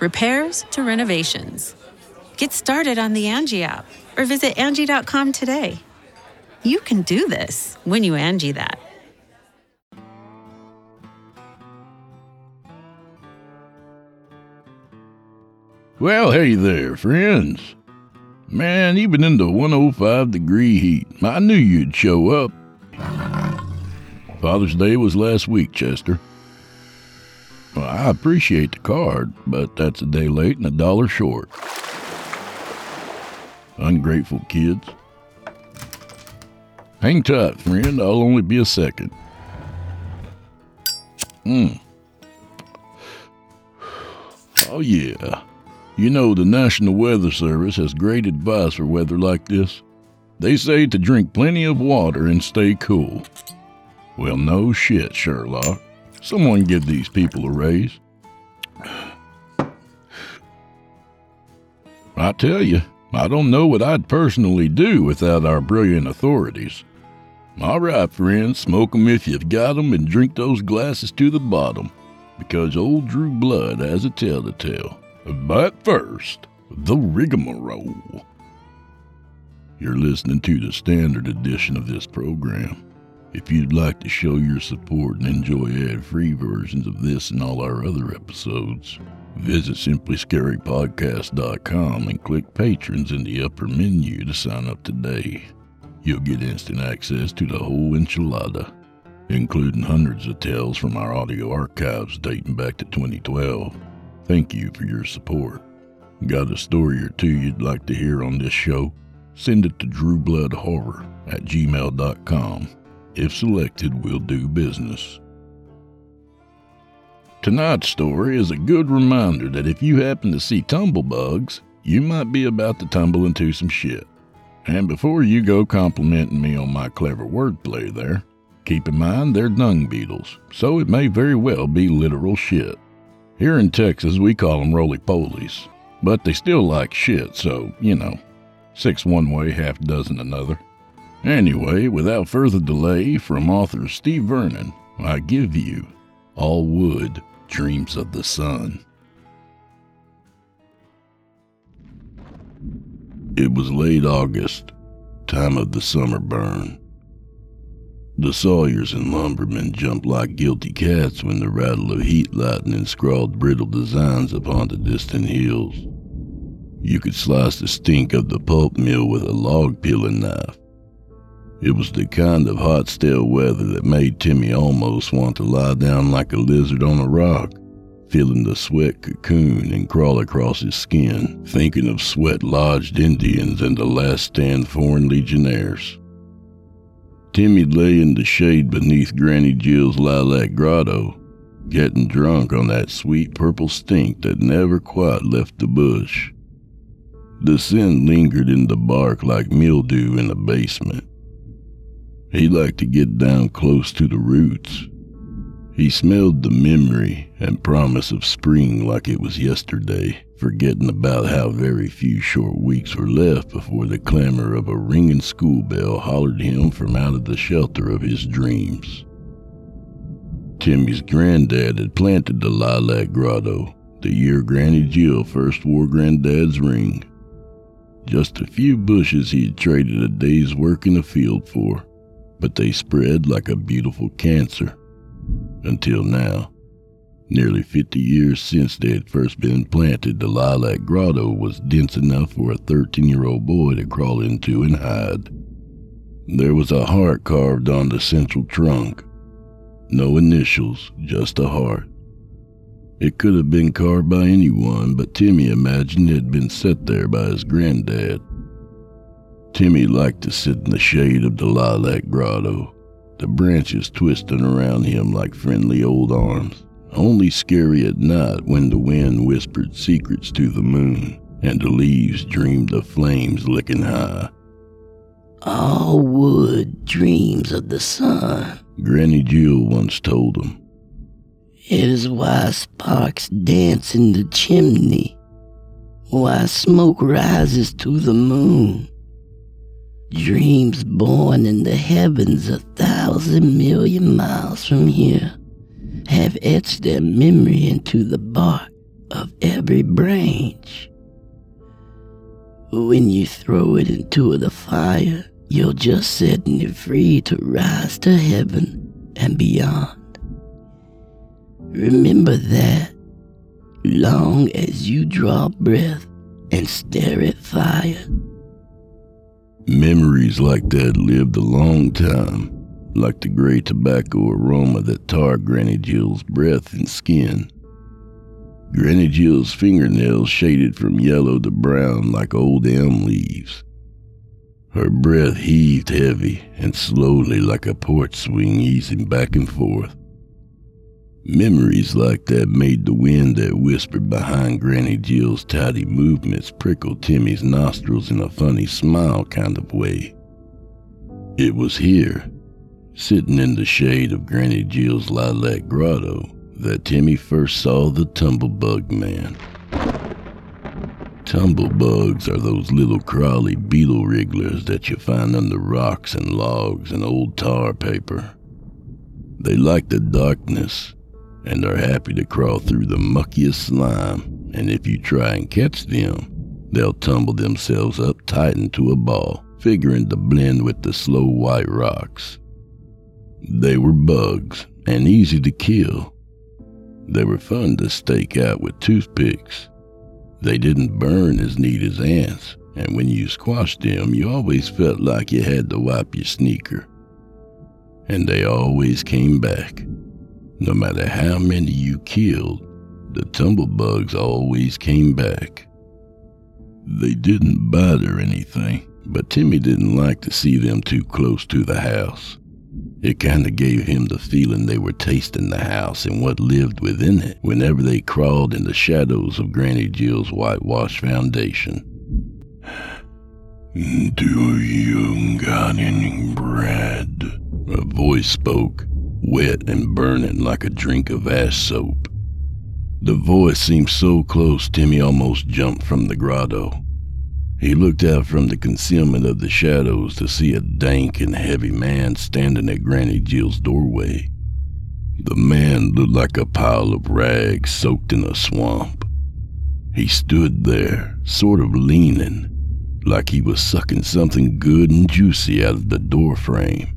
repairs to renovations. Get started on the Angie app or visit Angie.com today. You can do this when you Angie that. Well, hey there, friends. Man, even in the 105 degree heat, I knew you'd show up. Father's Day was last week, Chester. Well, I appreciate the card, but that's a day late and a dollar short. Ungrateful kids. Hang tight, friend. I'll only be a second. Hmm. Oh, yeah. You know, the National Weather Service has great advice for weather like this. They say to drink plenty of water and stay cool. Well, no shit, Sherlock. Someone give these people a raise. I tell you, I don't know what I'd personally do without our brilliant authorities. All right, friends, smoke 'em if you've got 'em and drink those glasses to the bottom, because old Drew Blood has a tale to tell. But first, the rigmarole. You're listening to the standard edition of this program. If you'd like to show your support and enjoy ad free versions of this and all our other episodes, visit simplyscarypodcast.com and click Patrons in the upper menu to sign up today. You'll get instant access to the whole enchilada, including hundreds of tales from our audio archives dating back to 2012. Thank you for your support. Got a story or two you'd like to hear on this show? Send it to drewbloodhorror at gmail.com. If selected, we'll do business. Tonight's story is a good reminder that if you happen to see tumblebugs, you might be about to tumble into some shit. And before you go complimenting me on my clever wordplay there, keep in mind they're dung beetles, so it may very well be literal shit. Here in Texas, we call them roly polies, but they still like shit, so, you know, six one way, half dozen another. Anyway, without further delay, from author Steve Vernon, I give you All Wood Dreams of the Sun. It was late August, time of the summer burn. The sawyers and lumbermen jumped like guilty cats when the rattle of heat lightning scrawled brittle designs upon the distant hills. You could slice the stink of the pulp mill with a log peeling knife. It was the kind of hot, stale weather that made Timmy almost want to lie down like a lizard on a rock, feeling the sweat cocoon and crawl across his skin, thinking of sweat lodged Indians and the last stand foreign legionnaires. Timmy lay in the shade beneath Granny Jill's lilac grotto, getting drunk on that sweet purple stink that never quite left the bush. The scent lingered in the bark like mildew in a basement. He liked to get down close to the roots. He smelled the memory and promise of spring like it was yesterday, forgetting about how very few short weeks were left before the clamor of a ringing school bell hollered him from out of the shelter of his dreams. Timmy's granddad had planted the lilac grotto the year Granny Jill first wore Granddad's ring. Just a few bushes he had traded a day's work in the field for, but they spread like a beautiful cancer. Until now, nearly 50 years since they had first been planted, the lilac grotto was dense enough for a 13 year old boy to crawl into and hide. There was a heart carved on the central trunk. No initials, just a heart. It could have been carved by anyone, but Timmy imagined it had been set there by his granddad. Timmy liked to sit in the shade of the lilac grotto, the branches twisting around him like friendly old arms, only scary at night when the wind whispered secrets to the moon and the leaves dreamed of flames licking high. All wood dreams of the sun, Granny Jill once told him. It is why sparks dance in the chimney, why smoke rises to the moon. Dreams born in the heavens a thousand million miles from here have etched their memory into the bark of every branch. When you throw it into the fire, you're just setting it free to rise to heaven and beyond. Remember that long as you draw breath and stare at fire. Memories like that lived a long time, like the gray tobacco aroma that tarred Granny Jill's breath and skin. Granny Jill's fingernails shaded from yellow to brown like old elm leaves. Her breath heaved heavy and slowly like a porch swing easing back and forth. Memories like that made the wind that whispered behind Granny Jill's tidy movements prickle Timmy's nostrils in a funny smile kind of way. It was here, sitting in the shade of Granny Jill's lilac grotto, that Timmy first saw the tumblebug man. Tumblebugs are those little crawly beetle wrigglers that you find under rocks and logs and old tar paper. They like the darkness and are happy to crawl through the muckiest slime, and if you try and catch them, they'll tumble themselves up tight into a ball, figuring to blend with the slow white rocks. They were bugs, and easy to kill. They were fun to stake out with toothpicks. They didn't burn as neat as ants, and when you squashed them, you always felt like you had to wipe your sneaker. And they always came back. No matter how many you killed, the tumblebugs always came back. They didn't bite or anything, but Timmy didn't like to see them too close to the house. It kind of gave him the feeling they were tasting the house and what lived within it whenever they crawled in the shadows of Granny Jill's whitewashed foundation. Do you got any bread? A voice spoke, wet and burning like a drink of ash soap. The voice seemed so close, Timmy almost jumped from the grotto. He looked out from the concealment of the shadows to see a dank and heavy man standing at Granny Jill's doorway. The man looked like a pile of rags soaked in a swamp. He stood there, sort of leaning, like he was sucking something good and juicy out of the doorframe.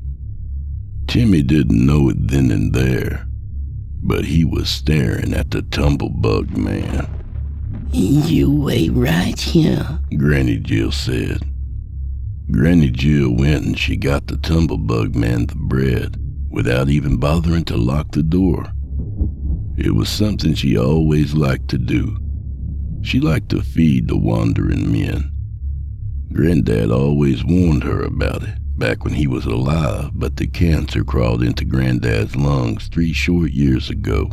Timmy didn't know it then and there, but he was staring at the tumblebug man. You wait right here, Granny Jill said. Granny Jill went and she got the tumblebug man the bread without even bothering to lock the door. It was something she always liked to do. She liked to feed the wandering men. Granddad always warned her about it back when he was alive, but the cancer crawled into Granddad's lungs three short years ago.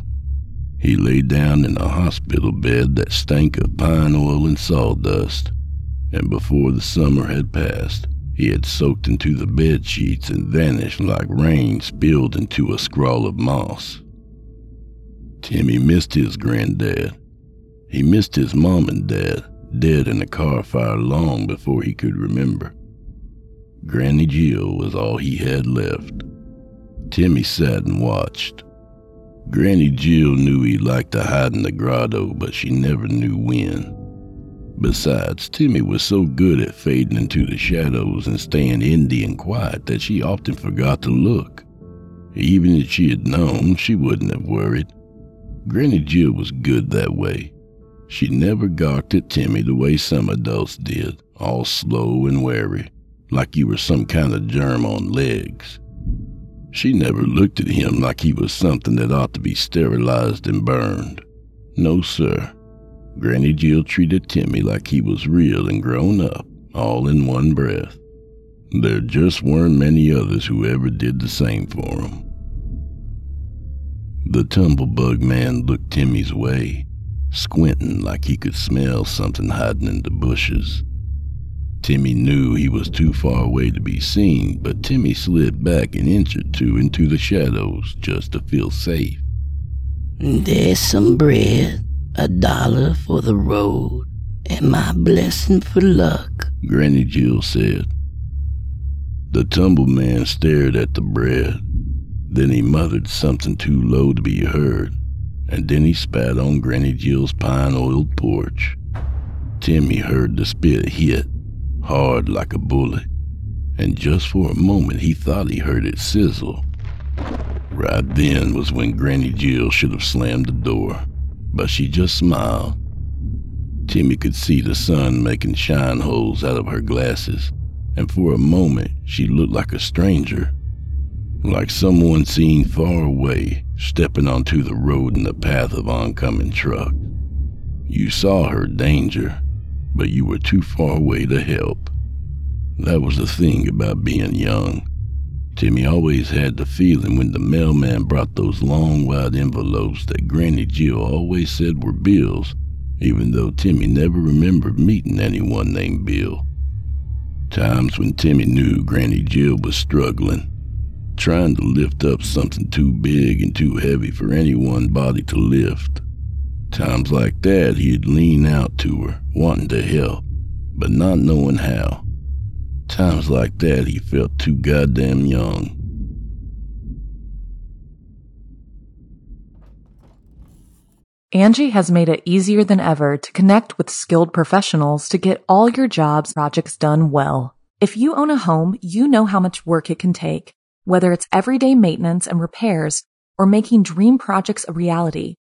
He lay down in a hospital bed that stank of pine oil and sawdust, and before the summer had passed, he had soaked into the bed sheets and vanished like rain spilled into a scrawl of moss. Timmy missed his granddad. He missed his mom and dad, dead in a car fire long before he could remember. Granny Jill was all he had left. Timmy sat and watched. Granny Jill knew he liked to hide in the grotto, but she never knew when. Besides, Timmy was so good at fading into the shadows and staying Indian quiet that she often forgot to look. Even if she had known, she wouldn't have worried. Granny Jill was good that way. She never gawked at Timmy the way some adults did, all slow and wary, like you were some kind of germ on legs. She never looked at him like he was something that ought to be sterilized and burned. No, sir. Granny Jill treated Timmy like he was real and grown up, all in one breath. There just weren't many others who ever did the same for him. The tumblebug man looked Timmy's way, squinting like he could smell something hiding in the bushes. Timmy knew he was too far away to be seen, but Timmy slid back an inch or two into the shadows just to feel safe. There's some bread, a dollar for the road, and my blessing for luck, Granny Jill said. The tumble man stared at the bread. Then he muttered something too low to be heard, and then he spat on Granny Jill's pine oiled porch. Timmy heard the spit hit, hard like a bullet, and just for a moment he thought he heard it sizzle. Right then was when Granny Jill should have slammed the door, but she just smiled. Timmy could see the sun making shine holes out of her glasses, and for a moment she looked like a stranger, like someone seen far away, stepping onto the road in the path of oncoming truck. You saw her danger, but you were too far away to help. That was the thing about being young. Timmy always had the feeling when the mailman brought those long, wide envelopes that Granny Jill always said were bills, even though Timmy never remembered meeting anyone named Bill. Times when Timmy knew Granny Jill was struggling, trying to lift up something too big and too heavy for any one body to lift. Times like that, he'd lean out to her, wanting to help, but not knowing how. Times like that, he felt too goddamn young. Angie has made it easier than ever to connect with skilled professionals to get all your jobs projects done well. If you own a home, you know how much work it can take, whether it's everyday maintenance and repairs or making dream projects a reality.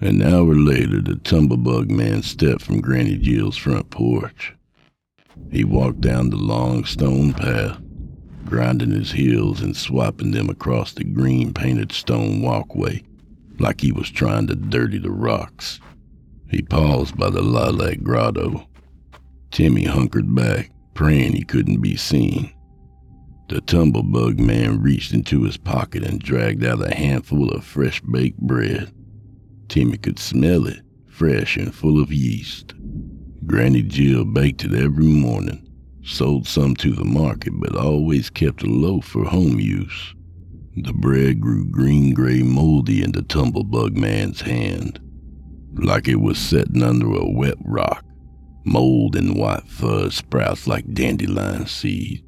An hour later, the tumblebug man stepped from Granny Jill's front porch. He walked down the long stone path, grinding his heels and swapping them across the green painted stone walkway like he was trying to dirty the rocks. He paused by the lilac grotto. Timmy hunkered back, praying he couldn't be seen. The tumblebug man reached into his pocket and dragged out a handful of fresh baked bread. Timmy could smell it, fresh and full of yeast. Granny Jill baked it every morning, sold some to the market, but always kept a loaf for home use. The bread grew green gray moldy in the tumblebug man's hand, like it was setting under a wet rock. Mold and white fuzz sprouts like dandelion seed,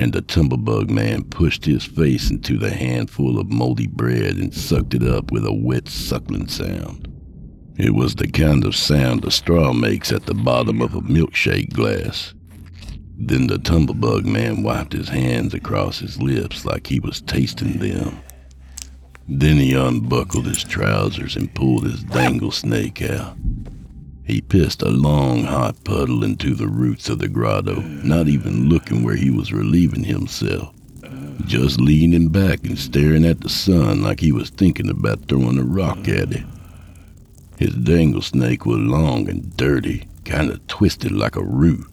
and the tumblebug man pushed his face into the handful of moldy bread and sucked it up with a wet suckling sound. It was the kind of sound a straw makes at the bottom of a milkshake glass. Then the tumblebug man wiped his hands across his lips like he was tasting them. Then he unbuckled his trousers and pulled his dangle snake out. He pissed a long hot puddle into the roots of the grotto, not even looking where he was relieving himself. Just leaning back and staring at the sun like he was thinking about throwing a rock at it. His dangle snake was long and dirty, kind of twisted like a root.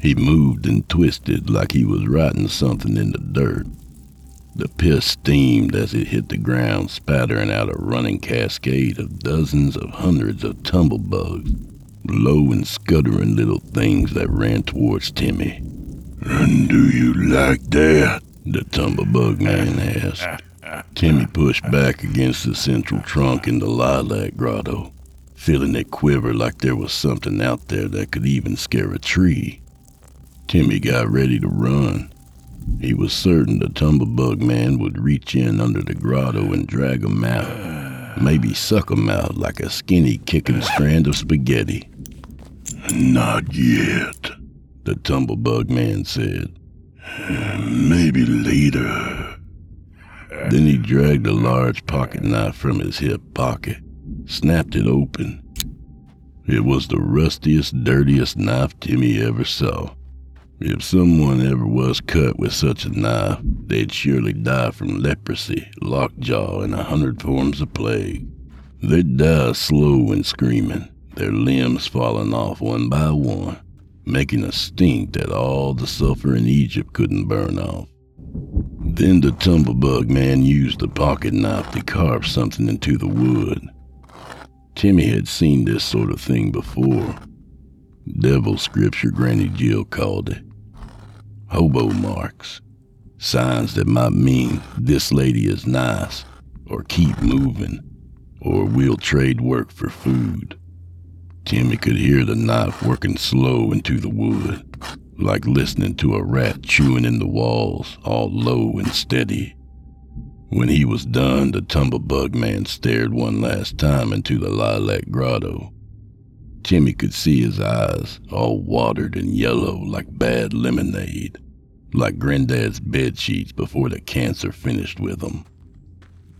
He moved and twisted like he was writing something in the dirt. The piss steamed as it hit the ground, spattering out a running cascade of dozens of hundreds of tumblebugs, low and scuttering little things that ran towards Timmy. And do you like that? The tumblebug man asked. Timmy pushed back against the central trunk in the lilac grotto, feeling it quiver like there was something out there that could even scare a tree. Timmy got ready to run. He was certain the tumblebug man would reach in under the grotto and drag him out, maybe suck him out like a skinny kicking strand of spaghetti. Not yet, the tumblebug man said. Maybe later. Then he dragged a large pocket knife from his hip pocket, snapped it open. It was the rustiest, dirtiest knife Timmy ever saw. If someone ever was cut with such a knife, they'd surely die from leprosy, lockjaw, and a hundred forms of plague. They'd die slow and screaming, their limbs falling off one by one, making a stink that all the sulfur in Egypt couldn't burn off. Then the tumblebug man used the pocket knife to carve something into the wood. Timmy had seen this sort of thing before. Devil scripture, Granny Jill called it hobo marks, signs that might mean this lady is nice, or keep moving, or we'll trade work for food. Timmy could hear the knife working slow into the wood, like listening to a rat chewing in the walls, all low and steady. When he was done, the tumblebug man stared one last time into the lilac grotto. Timmy could see his eyes, all watered and yellow like bad lemonade, like Granddad's bed sheets before the cancer finished with him.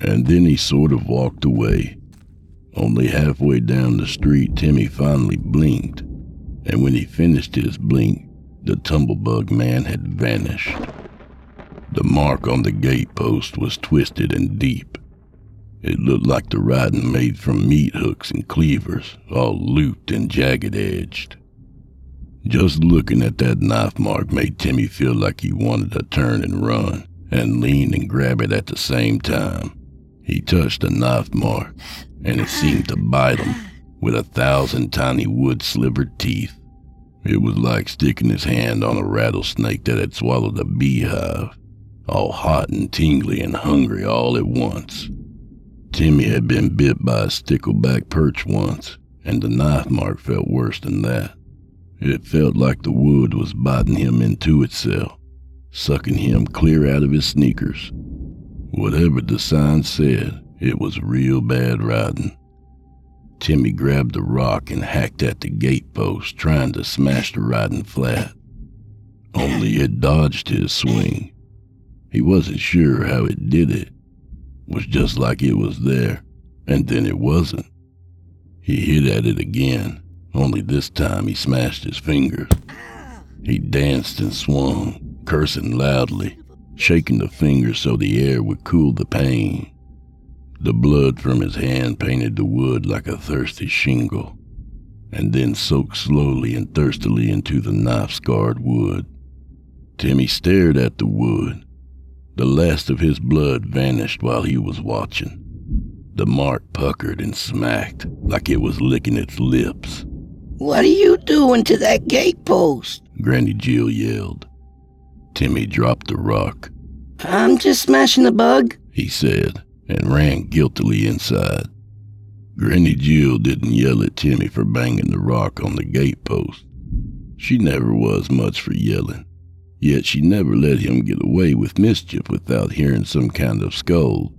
And then he sort of walked away. Only halfway down the street, Timmy finally blinked, and when he finished his blink, the tumblebug man had vanished. The mark on the gate post was twisted and deep, it looked like the writing made from meat hooks and cleavers, all looped and jagged edged. Just looking at that knife mark made Timmy feel like he wanted to turn and run, and lean and grab it at the same time. He touched the knife mark, and it seemed to bite him with a thousand tiny wood slivered teeth. It was like sticking his hand on a rattlesnake that had swallowed a beehive, all hot and tingly and hungry all at once. Timmy had been bit by a stickleback perch once, and the knife mark felt worse than that. It felt like the wood was biting him into itself, sucking him clear out of his sneakers. Whatever the sign said, it was real bad riding. Timmy grabbed a rock and hacked at the gate post, trying to smash the riding flat. Only it dodged his swing. He wasn't sure how it did it, was just like it was there, and then it wasn't. He hit at it again, only this time he smashed his fingers. He danced and swung, cursing loudly, shaking the fingers so the air would cool the pain. The blood from his hand painted the wood like a thirsty shingle, and then soaked slowly and thirstily into the knife scarred wood. Timmy stared at the wood, the last of his blood vanished while he was watching. The mark puckered and smacked like it was licking its lips. What are you doing to that gate post? Granny Jill yelled. Timmy dropped the rock. I'm just smashing a bug, he said, and ran guiltily inside. Granny Jill didn't yell at Timmy for banging the rock on the gate post. She never was much for yelling, yet she never let him get away with mischief without hearing some kind of scold.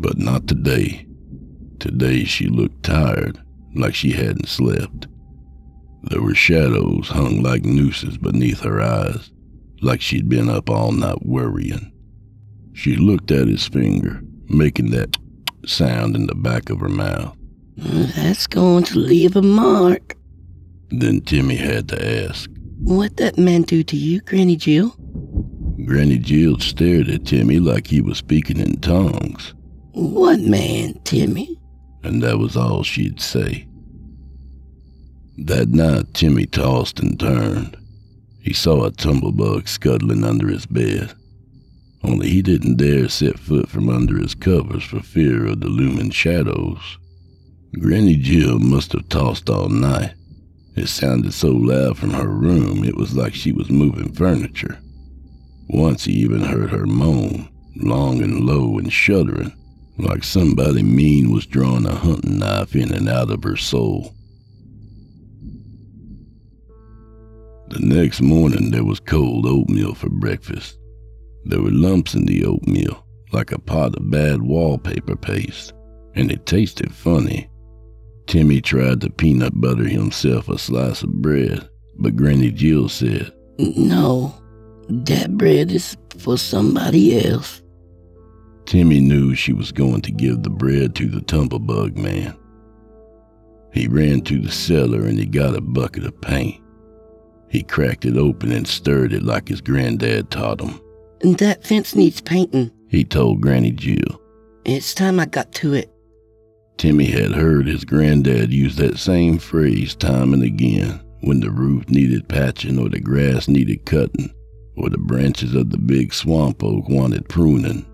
But not today. Today she looked tired, like she hadn't slept. There were shadows hung like nooses beneath her eyes, like she'd been up all night worrying. She looked at his finger, making that sound in the back of her mouth. That's going to leave a mark. Then Timmy had to ask, What that man do to you, Granny Jill? Granny Jill stared at Timmy like he was speaking in tongues. What man, Timmy? And that was all she'd say. That night, Timmy tossed and turned. He saw a tumblebug scuttling under his bed. Only he didn't dare set foot from under his covers for fear of the looming shadows. Granny Jill must have tossed all night. It sounded so loud from her room it was like she was moving furniture. Once he even heard her moan, long and low and shuddering, like somebody mean was drawing a hunting knife in and out of her soul. The next morning there was cold oatmeal for breakfast. There were lumps in the oatmeal, like a pot of bad wallpaper paste, and it tasted funny. Timmy tried to peanut butter himself a slice of bread, but Granny Jill said, No, that bread is for somebody else. Timmy knew she was going to give the bread to the tumblebug man. He ran to the cellar and he got a bucket of paint. He cracked it open and stirred it like his granddad taught him. That fence needs painting, he told Granny Jill. It's time I got to it. Timmy had heard his granddad use that same phrase time and again when the roof needed patching or the grass needed cutting or the branches of the big swamp oak wanted pruning.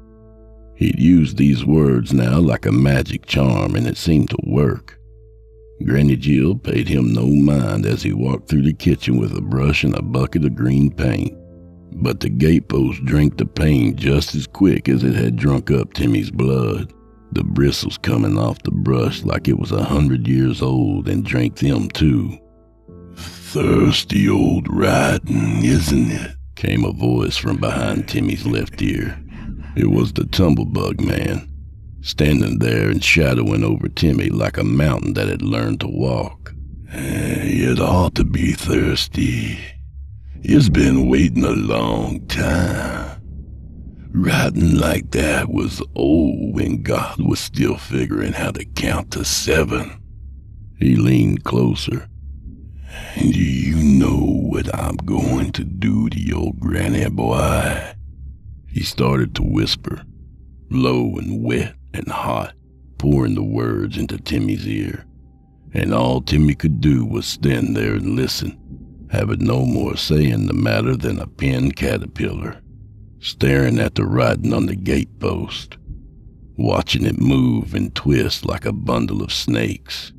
He'd use these words now like a magic charm and it seemed to work. Granny Jill paid him no mind as he walked through the kitchen with a brush and a bucket of green paint. But the gatepost drank the paint just as quick as it had drunk up Timmy's blood. The bristles coming off the brush like it was a hundred years old and drank them too. Thirsty old writing, isn't it? came a voice from behind Timmy's left ear. It was the tumblebug man, standing there and shadowing over Timmy like a mountain that had learned to walk. Eh, it ought to be thirsty. It's been waiting a long time. Writing like that was old when God was still figuring how to count to seven. He leaned closer. Do you know what I'm going to do to your granny boy? He started to whisper, low and wet and hot, pouring the words into Timmy's ear. And all Timmy could do was stand there and listen, having no more say in the matter than a pinned caterpillar staring at the writing on the gatepost, watching it move and twist like a bundle of snakes.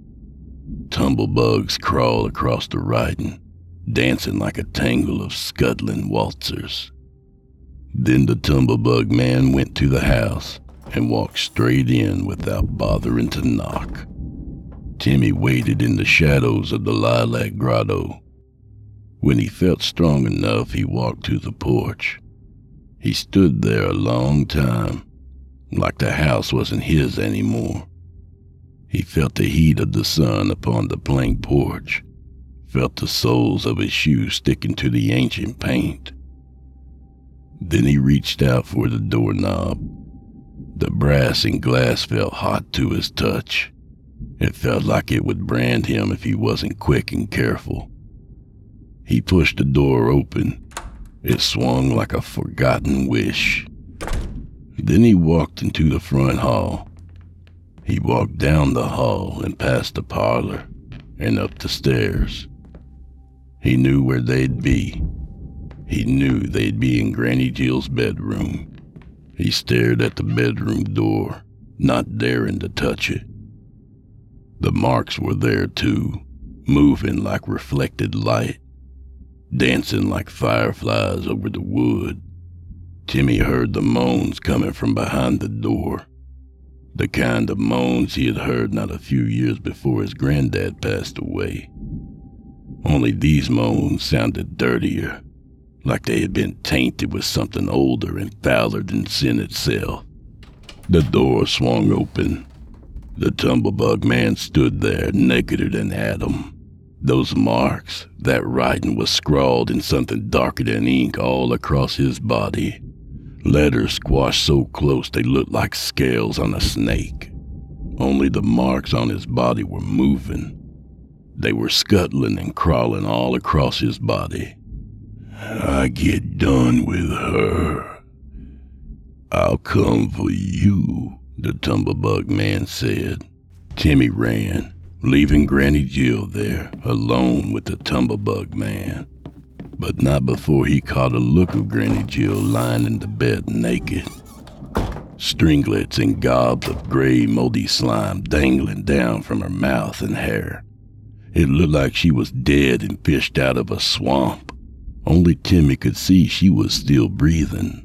Tumblebugs crawl across the writing, dancing like a tangle of scuttling waltzers. Then the tumblebug man went to the house and walked straight in without bothering to knock. Timmy waited in the shadows of the lilac grotto. When he felt strong enough, he walked to the porch he stood there a long time, like the house wasn't his anymore. He felt the heat of the sun upon the plank porch, felt the soles of his shoes sticking to the ancient paint. Then he reached out for the doorknob. The brass and glass felt hot to his touch. It felt like it would brand him if he wasn't quick and careful. He pushed the door open it swung like a forgotten wish. Then he walked into the front hall. He walked down the hall and past the parlor and up the stairs. He knew where they'd be. He knew they'd be in Granny Jill's bedroom. He stared at the bedroom door, not daring to touch it. The marks were there too, moving like reflected light dancing like fireflies over the wood. Timmy heard the moans coming from behind the door. The kind of moans he had heard not a few years before his granddad passed away. Only these moans sounded dirtier, like they had been tainted with something older and fouler than sin itself. The door swung open. The tumblebug man stood there, nakeder than Adam. Those marks, that writing was scrawled in something darker than ink all across his body. Letters squashed so close they looked like scales on a snake. Only the marks on his body were moving. They were scuttling and crawling all across his body. I get done with her. I'll come for you, the tumblebug man said. Timmy ran, leaving Granny Jill there, alone with the tumblebug man but not before he caught a look of Granny Jill lying in the bed naked. Stringlets and gobs of gray, moldy slime dangling down from her mouth and hair. It looked like she was dead and fished out of a swamp. Only Timmy could see she was still breathing.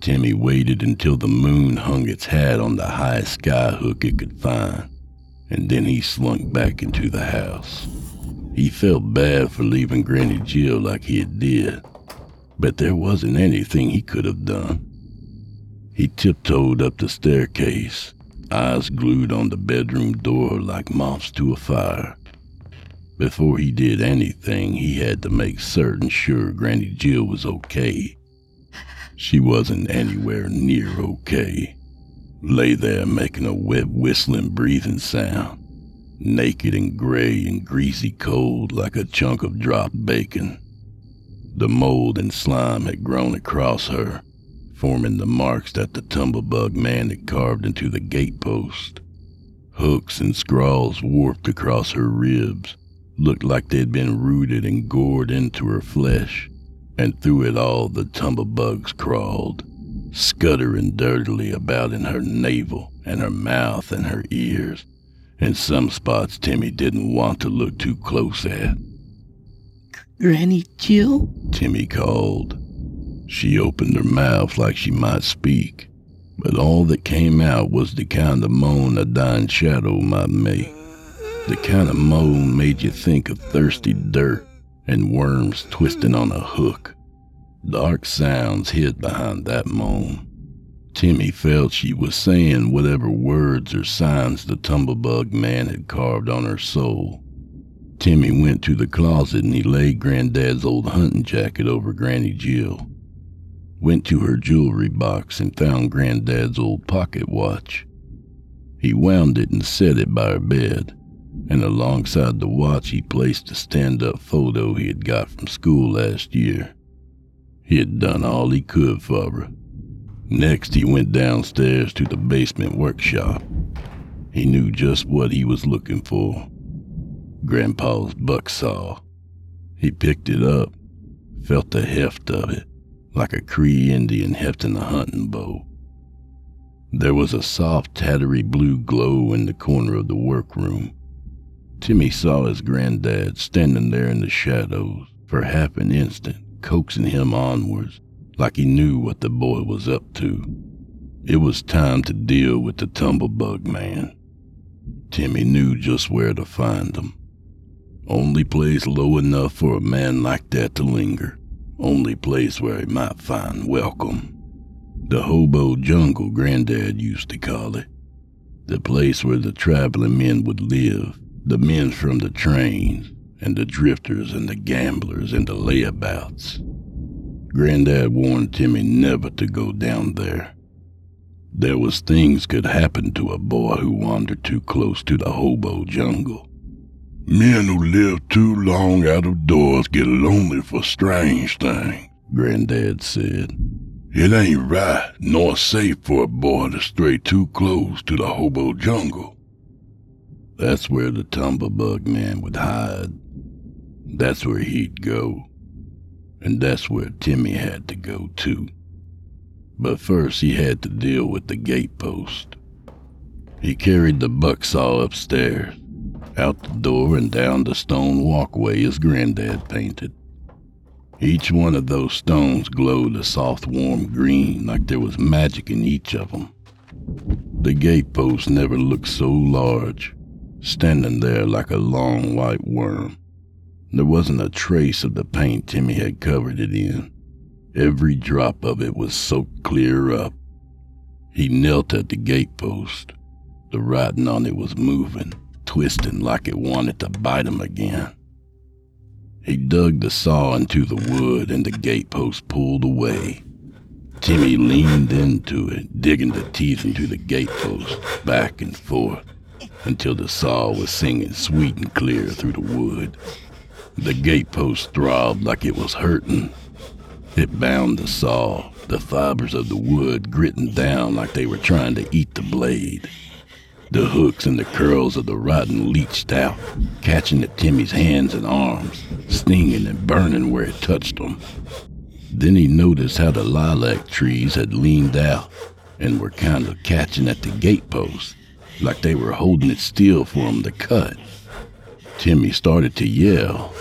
Timmy waited until the moon hung its hat on the highest skyhook it could find, and then he slunk back into the house. He felt bad for leaving Granny Jill like he had did, but there wasn't anything he could have done. He tiptoed up the staircase, eyes glued on the bedroom door like moths to a fire. Before he did anything, he had to make certain sure Granny Jill was okay she wasn't anywhere near okay. Lay there making a wet whistling breathing sound, naked and gray and greasy cold like a chunk of dropped bacon. The mold and slime had grown across her, forming the marks that the tumblebug man had carved into the gatepost. Hooks and scrawls warped across her ribs, looked like they'd been rooted and gored into her flesh and through it all the tumblebugs crawled, scuttering dirtily about in her navel and her mouth and her ears, in some spots Timmy didn't want to look too close at. Granny Jill? Timmy called. She opened her mouth like she might speak, but all that came out was the kind of moan a dying shadow might make. The kind of moan made you think of thirsty dirt and worms twisting on a hook. Dark sounds hid behind that moan. Timmy felt she was saying whatever words or signs the tumblebug man had carved on her soul. Timmy went to the closet and he laid Granddad's old hunting jacket over Granny Jill. Went to her jewelry box and found Granddad's old pocket watch. He wound it and set it by her bed and alongside the watch he placed a stand up photo he had got from school last year. He had done all he could for her. Next, he went downstairs to the basement workshop. He knew just what he was looking for Grandpa's buck saw. He picked it up, felt the heft of it, like a Cree Indian hefting a hunting bow. There was a soft, tattery blue glow in the corner of the workroom. Timmy saw his granddad standing there in the shadows for half an instant, coaxing him onwards, like he knew what the boy was up to. It was time to deal with the tumblebug man. Timmy knew just where to find him. Only place low enough for a man like that to linger. Only place where he might find welcome. The hobo jungle, Granddad used to call it. The place where the traveling men would live, the men from the trains, and the drifters and the gamblers and the layabouts. Granddad warned Timmy never to go down there. There was things could happen to a boy who wandered too close to the hobo jungle. Men who live too long out of doors get lonely for strange things, Granddad said. It ain't right nor safe for a boy to stray too close to the hobo jungle. That's where the tumblebug man would hide. That's where he'd go. And that's where Timmy had to go too. But first he had to deal with the gatepost. He carried the bucksaw upstairs, out the door and down the stone walkway his granddad painted. Each one of those stones glowed a soft, warm green like there was magic in each of them. The gatepost never looked so large, standing there like a long white worm. There wasn't a trace of the paint Timmy had covered it in. Every drop of it was soaked clear up. He knelt at the gatepost. The writing on it was moving, twisting like it wanted to bite him again. He dug the saw into the wood and the gatepost pulled away. Timmy leaned into it, digging the teeth into the gatepost, back and forth, until the saw was singing sweet and clear through the wood. The gatepost throbbed like it was hurting. It bound the saw, the fibers of the wood gritting down like they were trying to eat the blade. The hooks and the curls of the rotten leached out, catching at Timmy's hands and arms, stinging and burning where it touched them. Then he noticed how the lilac trees had leaned out and were kind of catching at the gatepost, like they were holding it still for him to cut. Timmy started to yell.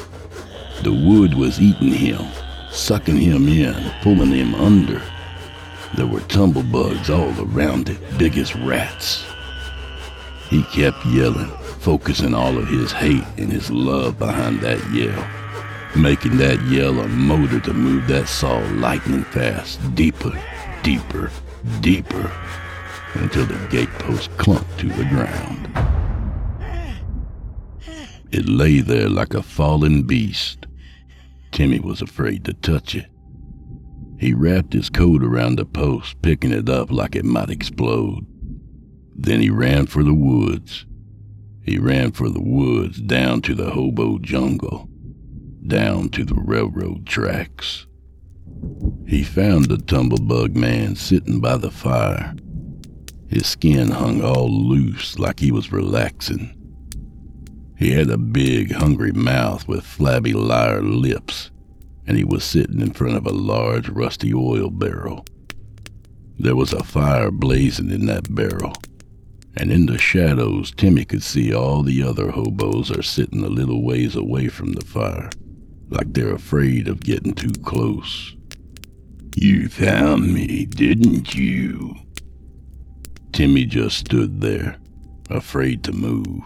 The wood was eating him, sucking him in, pulling him under. There were tumblebugs all around it, big as rats. He kept yelling, focusing all of his hate and his love behind that yell, making that yell a motor to move that saw lightning fast, deeper, deeper, deeper, until the gatepost clumped to the ground. It lay there like a fallen beast. Timmy was afraid to touch it. He wrapped his coat around the post, picking it up like it might explode. Then he ran for the woods. He ran for the woods down to the hobo jungle, down to the railroad tracks. He found the tumblebug man sitting by the fire. His skin hung all loose like he was relaxing. He had a big, hungry mouth with flabby lyre lips, and he was sitting in front of a large, rusty oil barrel. There was a fire blazing in that barrel, and in the shadows, Timmy could see all the other hobos are sitting a little ways away from the fire, like they're afraid of getting too close. You found me, didn't you? Timmy just stood there, afraid to move.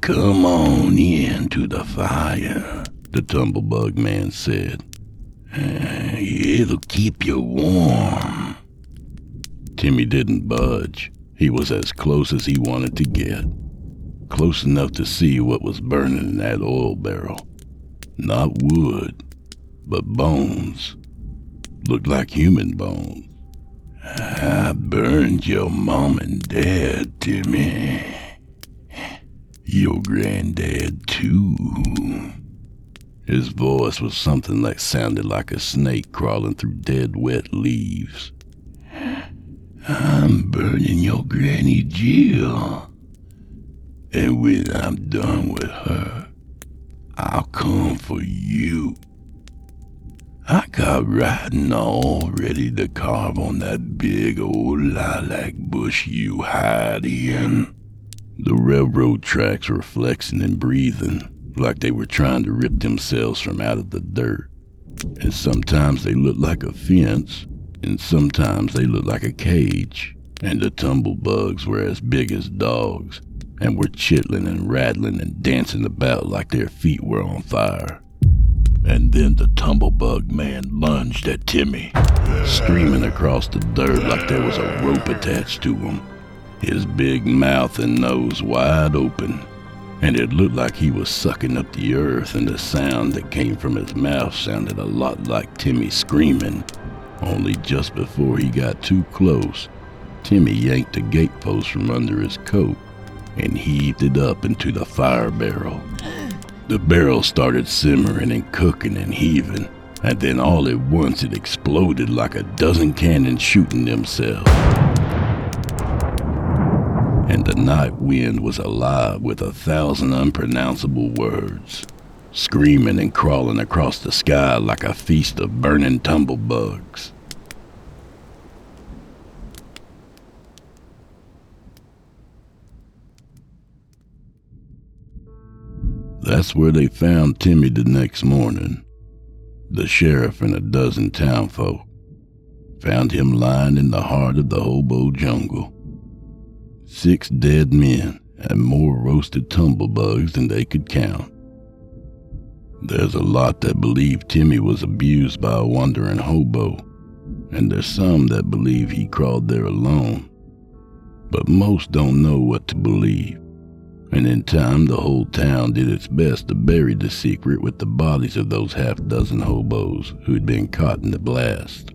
Come on in to the fire, the tumblebug man said. It'll keep you warm. Timmy didn't budge. He was as close as he wanted to get. Close enough to see what was burning in that oil barrel. Not wood, but bones. Looked like human bones. I burned your mom and dad, Timmy. Your granddad, too. His voice was something that sounded like a snake crawling through dead, wet leaves. I'm burning your Granny Jill. And when I'm done with her, I'll come for you. I got riding all ready to carve on that big old lilac bush you hide in. The railroad tracks were flexing and breathing like they were trying to rip themselves from out of the dirt. And sometimes they looked like a fence, and sometimes they looked like a cage. And the tumblebugs were as big as dogs, and were chittling and rattling and dancing about like their feet were on fire. And then the tumblebug man lunged at Timmy, screaming across the dirt like there was a rope attached to him, his big mouth and nose wide open. And it looked like he was sucking up the earth, and the sound that came from his mouth sounded a lot like Timmy screaming. Only just before he got too close, Timmy yanked a gatepost from under his coat and heaved it up into the fire barrel. The barrel started simmering and cooking and heaving, and then all at once it exploded like a dozen cannons shooting themselves. And the night wind was alive with a thousand unpronounceable words, screaming and crawling across the sky like a feast of burning tumblebugs. That's where they found Timmy the next morning. The sheriff and a dozen townfolk found him lying in the heart of the hobo jungle. Six dead men and more roasted tumblebugs than they could count. There's a lot that believe Timmy was abused by a wandering hobo, and there's some that believe he crawled there alone. But most don't know what to believe and in time the whole town did its best to bury the secret with the bodies of those half dozen hobos who'd been caught in the blast.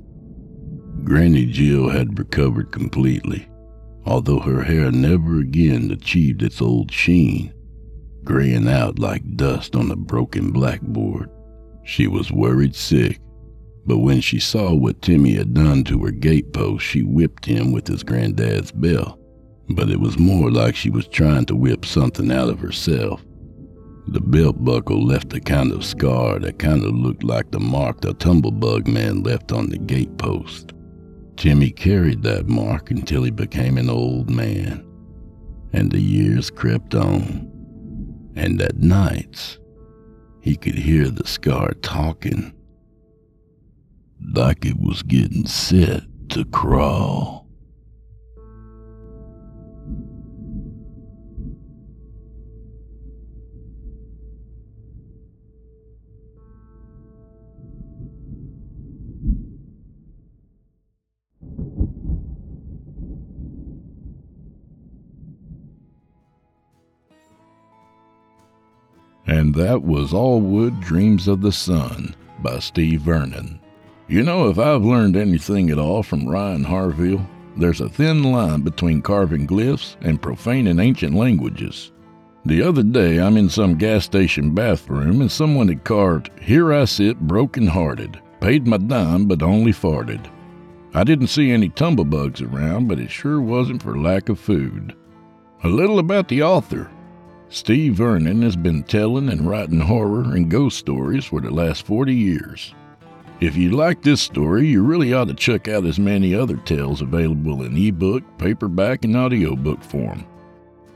Granny Jill had recovered completely, although her hair never again achieved its old sheen, graying out like dust on a broken blackboard. She was worried sick, but when she saw what Timmy had done to her gatepost, she whipped him with his granddad's bell but it was more like she was trying to whip something out of herself. The belt buckle left a kind of scar that kind of looked like the mark the tumblebug man left on the gatepost. Jimmy carried that mark until he became an old man, and the years crept on. And at nights, he could hear the scar talking, like it was getting set to crawl. That was Allwood Dreams of the Sun by Steve Vernon. You know, if I've learned anything at all from Ryan Harville, there's a thin line between carving glyphs and profaning ancient languages. The other day, I'm in some gas station bathroom and someone had carved, Here I sit broken hearted, paid my dime but only farted. I didn't see any tumblebugs around, but it sure wasn't for lack of food. A little about the author. Steve Vernon has been telling and writing horror and ghost stories for the last 40 years. If you like this story, you really ought to check out his many other tales available in ebook, paperback, and audiobook form.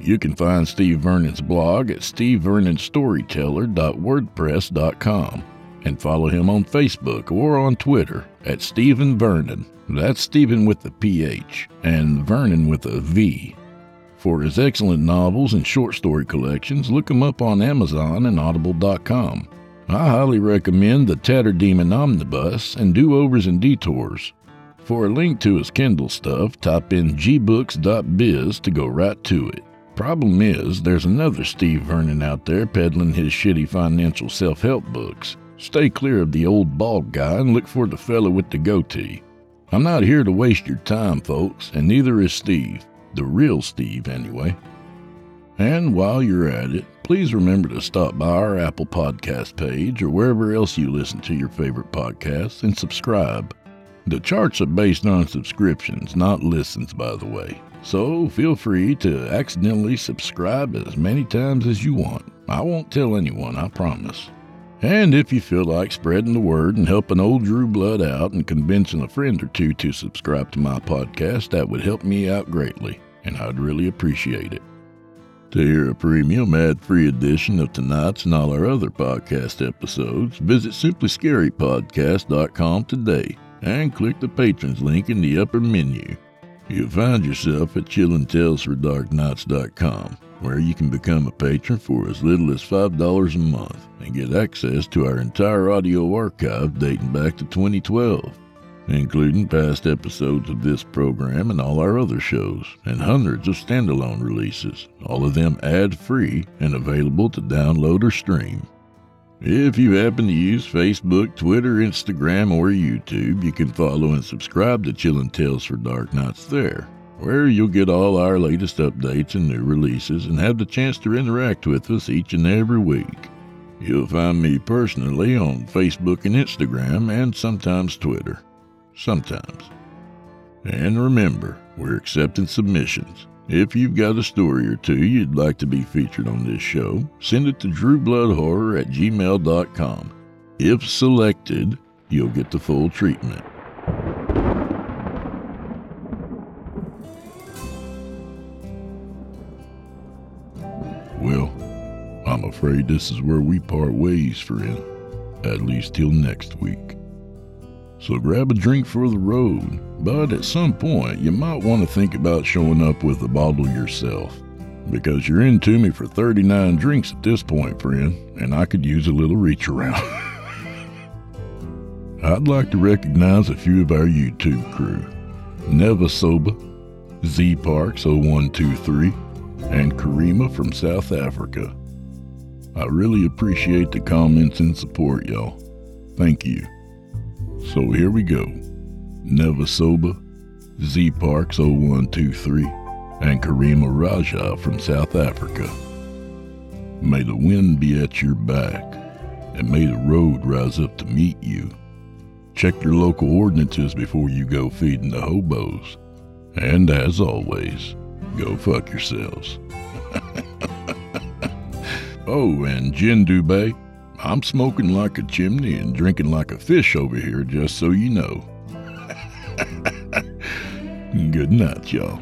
You can find Steve Vernon's blog at stevevernonstoryteller.wordpress.com and follow him on Facebook or on Twitter at Stephen Vernon. That's Stephen with the PH and Vernon with a V. For his excellent novels and short story collections, look him up on Amazon and Audible.com. I highly recommend the Tatterdemon Omnibus and Do Overs and Detours. For a link to his Kindle stuff, type in gbooks.biz to go right to it. Problem is, there's another Steve Vernon out there peddling his shitty financial self help books. Stay clear of the old bald guy and look for the fellow with the goatee. I'm not here to waste your time, folks, and neither is Steve. The real Steve, anyway. And while you're at it, please remember to stop by our Apple Podcast page or wherever else you listen to your favorite podcasts and subscribe. The charts are based on subscriptions, not listens, by the way. So feel free to accidentally subscribe as many times as you want. I won't tell anyone, I promise. And if you feel like spreading the word and helping old Drew Blood out and convincing a friend or two to subscribe to my podcast, that would help me out greatly, and I'd really appreciate it. To hear a premium ad free edition of tonight's and all our other podcast episodes, visit simplyscarypodcast.com today and click the patrons link in the upper menu. You'll find yourself at chillintalesfordarknights.com, where you can become a patron for as little as $5 a month and get access to our entire audio archive dating back to 2012 including past episodes of this program and all our other shows, and hundreds of standalone releases, all of them ad free and available to download or stream. If you happen to use Facebook, Twitter, Instagram, or YouTube, you can follow and subscribe to Chillin' Tales for Dark Nights there, where you'll get all our latest updates and new releases and have the chance to interact with us each and every week. You'll find me personally on Facebook and Instagram, and sometimes Twitter sometimes. And remember, we're accepting submissions. If you've got a story or two you'd like to be featured on this show, send it to drewbloodhorror at gmail.com. If selected, you'll get the full treatment. Well, I'm afraid this is where we part ways, friend. At least till next week. So grab a drink for the road, but at some point you might want to think about showing up with a bottle yourself. Because you're into me for 39 drinks at this point, friend, and I could use a little reach around. I'd like to recognize a few of our YouTube crew Neva Soba, Z Parks 0123, and Karima from South Africa. I really appreciate the comments and support, y'all. Thank you. So here we go. Neva Soba, Z Parks 0123, and Karima Raja from South Africa. May the wind be at your back, and may the road rise up to meet you. Check your local ordinances before you go feeding the hobos. And as always, go fuck yourselves. oh, and Jin Dubé, I'm smoking like a chimney and drinking like a fish over here, just so you know. Good night, y'all.